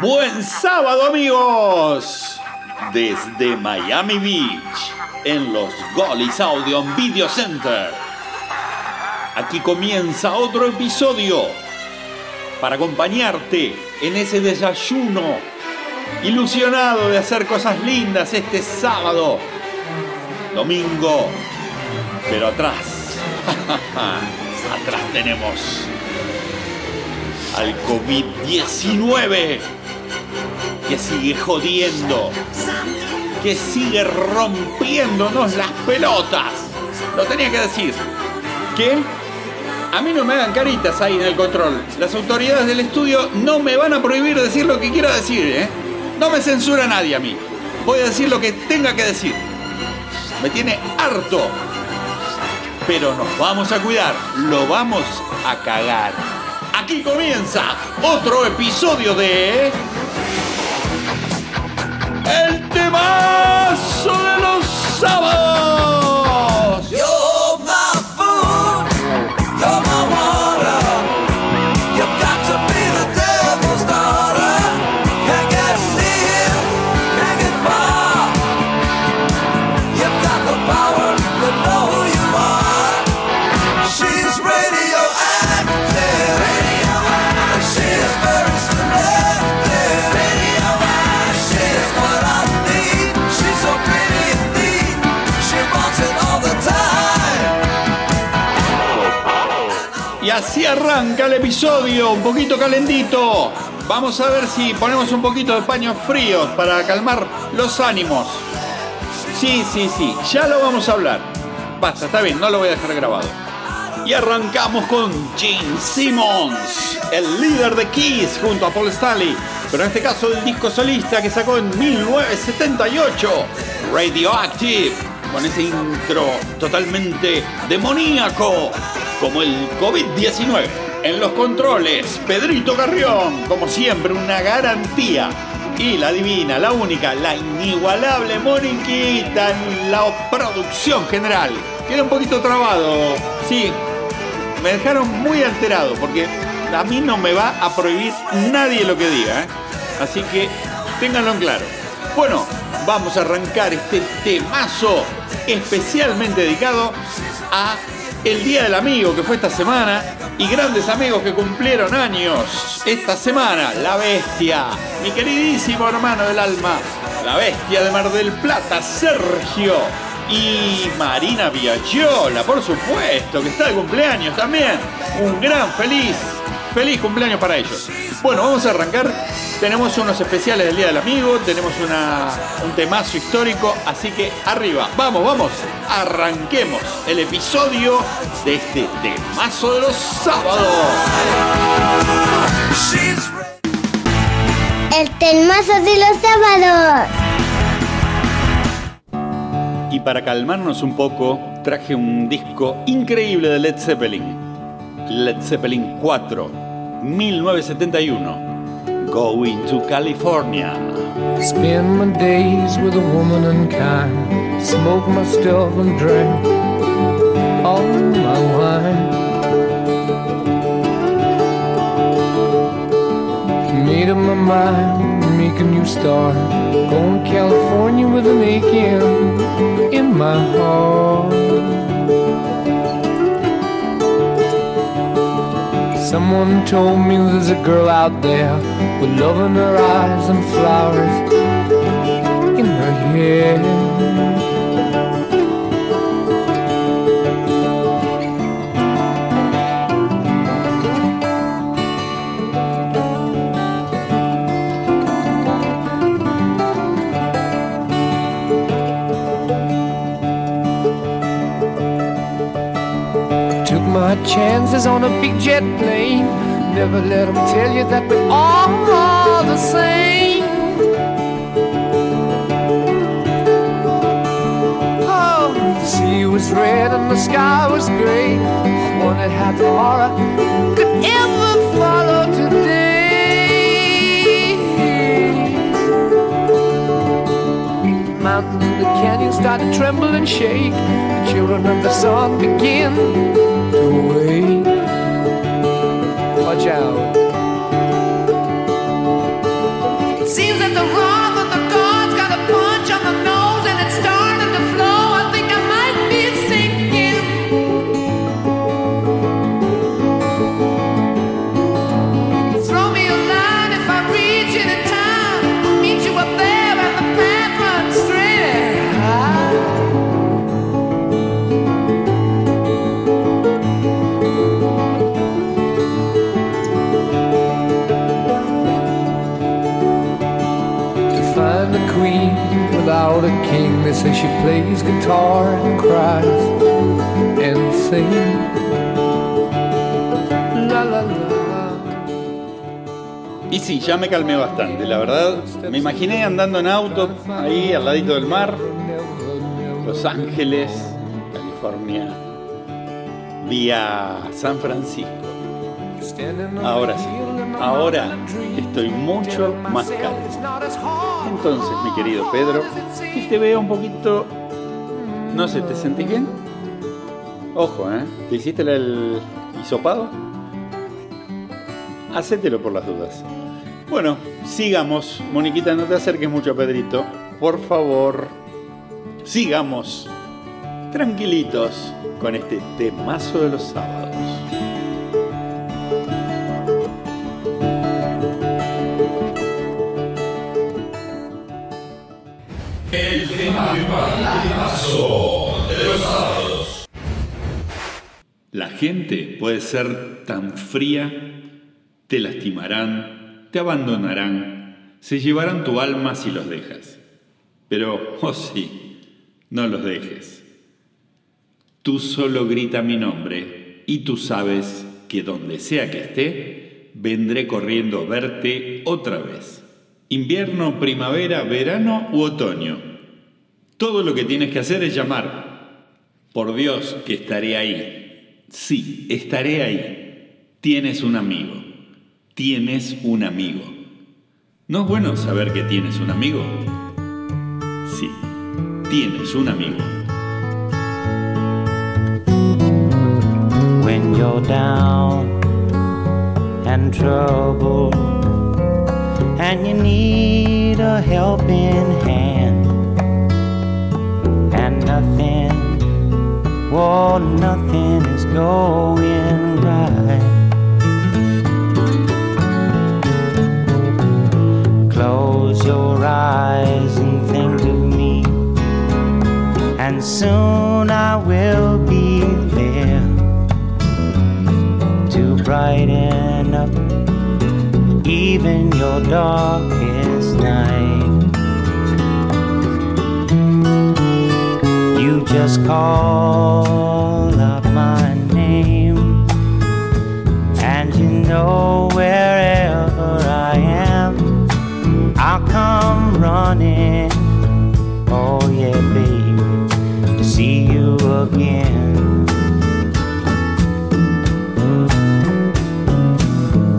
Buen sábado amigos. Desde Miami Beach, en los Golis Audio Video Center. Aquí comienza otro episodio para acompañarte en ese desayuno ilusionado de hacer cosas lindas este sábado, domingo, pero atrás, atrás tenemos al COVID-19 que sigue jodiendo, que sigue rompiéndonos las pelotas. Lo tenía que decir. ¿Qué? A mí no me hagan caritas ahí en el control. Las autoridades del estudio no me van a prohibir decir lo que quiero decir, ¿eh? No me censura nadie a mí. Voy a decir lo que tenga que decir. Me tiene harto. Pero nos vamos a cuidar. Lo vamos a cagar. Aquí comienza otro episodio de... El así arranca el episodio, un poquito calentito. Vamos a ver si ponemos un poquito de paños fríos para calmar los ánimos. Sí, sí, sí, ya lo vamos a hablar. Basta, está bien, no lo voy a dejar grabado. Y arrancamos con Gene Simmons, el líder de Kiss junto a Paul Stanley, pero en este caso el disco solista que sacó en 1978, Radioactive, con ese intro totalmente demoníaco, como el COVID-19. En los controles, Pedrito Carrión, como siempre, una garantía. Y la divina, la única, la inigualable Moniquita en la producción general. Queda un poquito trabado, sí, me dejaron muy alterado porque a mí no me va a prohibir nadie lo que diga. ¿eh? Así que ténganlo en claro. Bueno, vamos a arrancar este temazo especialmente dedicado a el Día del Amigo que fue esta semana y grandes amigos que cumplieron años esta semana. La bestia, mi queridísimo hermano del alma, la bestia de Mar del Plata, Sergio. Y Marina Viaggiola, por supuesto, que está de cumpleaños también. Un gran feliz, feliz cumpleaños para ellos. Bueno, vamos a arrancar. Tenemos unos especiales del Día del Amigo, tenemos una, un temazo histórico, así que arriba, vamos, vamos, arranquemos el episodio de este temazo de los sábados. El telmazo de los sábados. Y para calmarnos un poco, traje un disco increíble de Led Zeppelin. Led Zeppelin 4, 1971. Going to California. Spend my days with a woman unkind. Smoke my stuff and drink all my wine. Made up my mind, make a new start. Going to California with an aching in my heart. Someone told me there's a girl out there with love in her eyes and flowers in her hair. My chances on a big jet plane. Never let them tell you that we're all the same. Oh, the sea was red and the sky was gray. Wondered how tomorrow could ever follow today. Mountains and the canyons start to tremble and shake. The children of the sun begin away. Watch out. Called a king. They say she plays guitar and cries and sings. La la la. Y sí, ya me calmé bastante, la verdad. Me imaginé andando en auto, ahí al ladito del mar, Los Ángeles, California, vía San Francisco. Ahora sí, ahora estoy mucho más calmo. Entonces, mi querido Pedro, que te veo un poquito... No sé, ¿te sentís bien? Ojo, ¿eh? ¿Te hiciste el hisopado? Hacételo por las dudas. Bueno, sigamos. Moniquita, no te acerques mucho a Pedrito. Por favor, sigamos tranquilitos con este temazo de los sábados. La gente puede ser tan fría, te lastimarán, te abandonarán, se llevarán tu alma si los dejas. Pero, oh sí, no los dejes. Tú solo grita mi nombre y tú sabes que donde sea que esté, vendré corriendo a verte otra vez. Invierno, primavera, verano u otoño. Todo lo que tienes que hacer es llamar. Por Dios que estaré ahí. Sí, estaré ahí. Tienes un amigo. Tienes un amigo. ¿No es bueno saber que tienes un amigo? Sí, tienes un amigo. when you're down and troubled and you need a nothing. Nothing is going right I'll come running. Oh, yeah, baby, to see you again. Mm.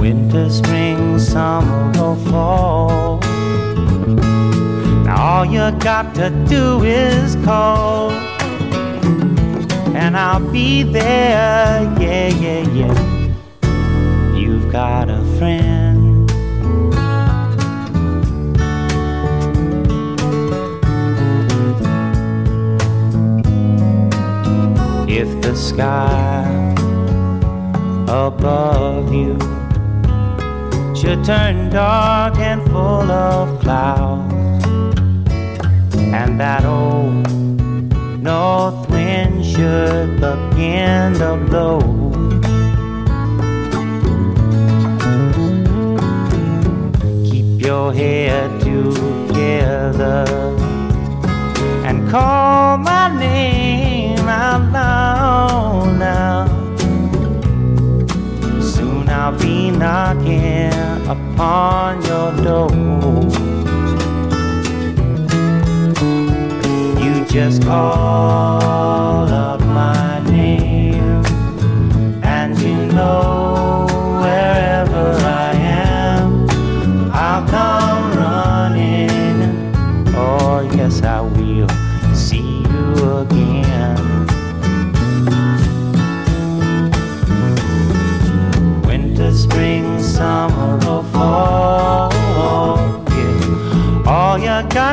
winter, spring, summer, or fall. Now all you got to do is call, and I'll be there. Yeah, yeah, yeah. You've got a friend. Sky above you. Should turn dark and full of clouds, and that old north wind should begin to blow. Keep your head together and call my name out loud upon your door. You just call up my name, and you know wherever I am, I'll come running. Oh, yes, I will see you again. winter, spring,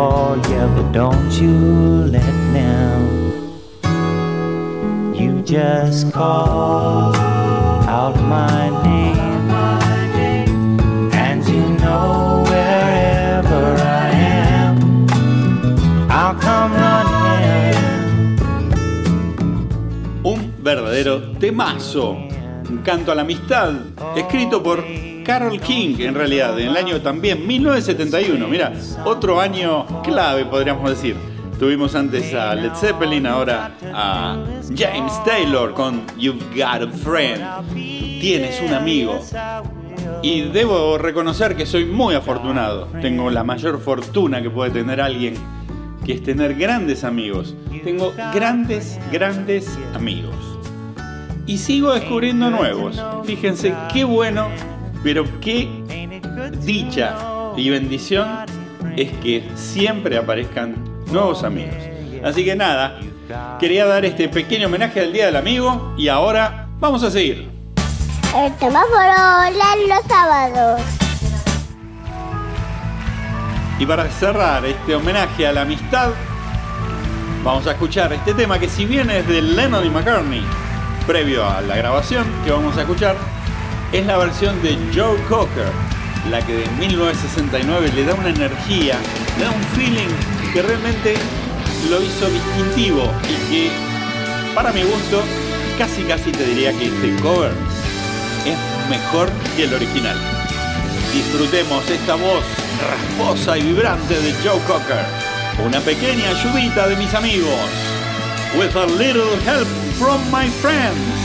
Oh, yeah, but don't you let them. You just call out my name, and you know wherever I am, I'll come running. Un verdadero temazo. Un canto a la amistad. Escrito por Carol King, en realidad, en el año también 1971. Mira, otro año clave, podríamos decir. Tuvimos antes a Led Zeppelin, ahora a James Taylor con You've Got a Friend. Tienes un amigo. Y debo reconocer que soy muy afortunado. Tengo la mayor fortuna que puede tener alguien, que es tener grandes amigos. Tengo grandes, grandes amigos. Y sigo descubriendo nuevos. Fíjense qué bueno, pero qué dicha y bendición es que siempre aparezcan nuevos amigos. Así que nada, quería dar este pequeño homenaje al Día del Amigo y ahora vamos a seguir. El semáforo los sábados. Y para cerrar este homenaje a la amistad, vamos a escuchar este tema que si bien es de Lennon y McCartney, previo a la grabación que vamos a escuchar, es la versión de Joe Cocker, la que de 1969 le da una energía, le da un feeling que realmente lo hizo distintivo y que, para mi gusto, casi casi te diría que este cover es mejor que el original. Disfrutemos esta voz rasposa y vibrante de Joe Cocker. Una pequeña ayudita de mis amigos. With a little help from my friends.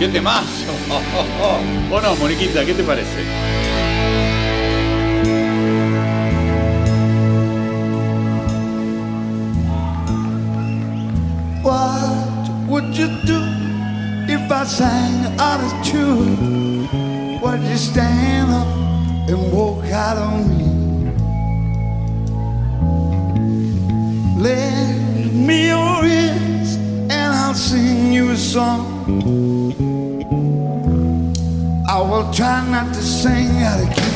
¡Qué temazo! ¿O no, Moniquita? ¿Qué te parece? What would you do if I sang out of tune? Would you stand up and walk out on me? Lend me your ears and I'll sing you a song. Try not to sing out of key.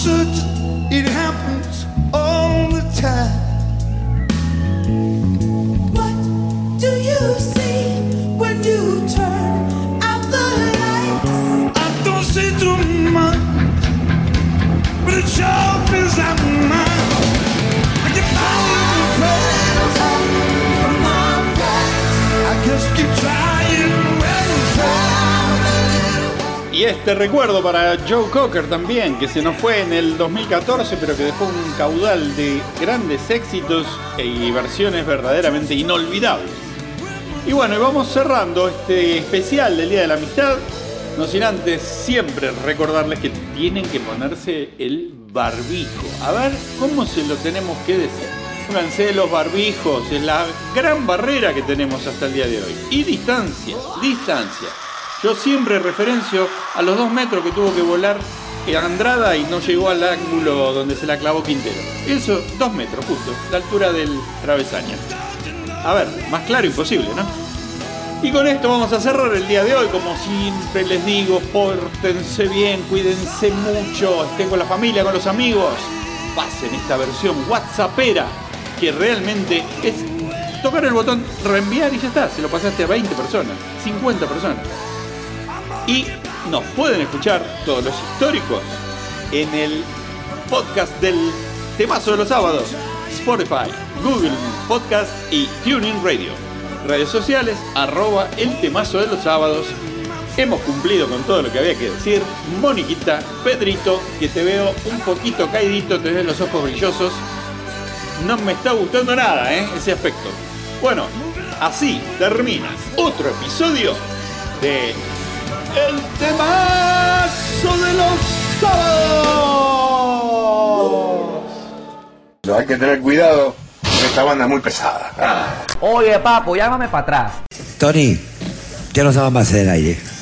Certain este recuerdo para Joe Cocker también, que se nos fue en el 2014, pero que dejó un caudal de grandes éxitos y versiones verdaderamente inolvidables. Y bueno, vamos cerrando este especial del Día de la Amistad. No sin antes siempre recordarles que tienen que ponerse el barbijo. A ver, ¿cómo se lo tenemos que decir? Pónganse los barbijos, es la gran barrera que tenemos hasta el día de hoy. Y distancia, distancia. Yo siempre referencio a los dos metros que tuvo que volar Andrada y no llegó al ángulo donde se la clavó Quintero. Eso, dos metros justo, la altura del travesaño. A ver, más claro imposible, ¿no? Y con esto vamos a cerrar el día de hoy. Como siempre les digo, pórtense bien, cuídense mucho, estén con la familia, con los amigos. Pasen esta versión WhatsAppera, que realmente es tocar el botón reenviar y ya está. Se lo pasaste a 20 personas, 50 personas. Y nos pueden escuchar todos los históricos en el podcast del temazo de los sábados, Spotify, Google Podcast y TuneIn Radio. Redes sociales, arroba el temazo de los sábados. Hemos cumplido con todo lo que había que decir. Moniquita, Pedrito, que te veo un poquito caidito, te los ojos brillosos. No me está gustando nada, ¿eh? Ese aspecto. Bueno, así termina otro episodio de El temazo de los sábados. Hay que tener cuidado, esta banda es muy pesada. Oye, papo, llámame para atrás. Tony, ya no estamos más en el aire.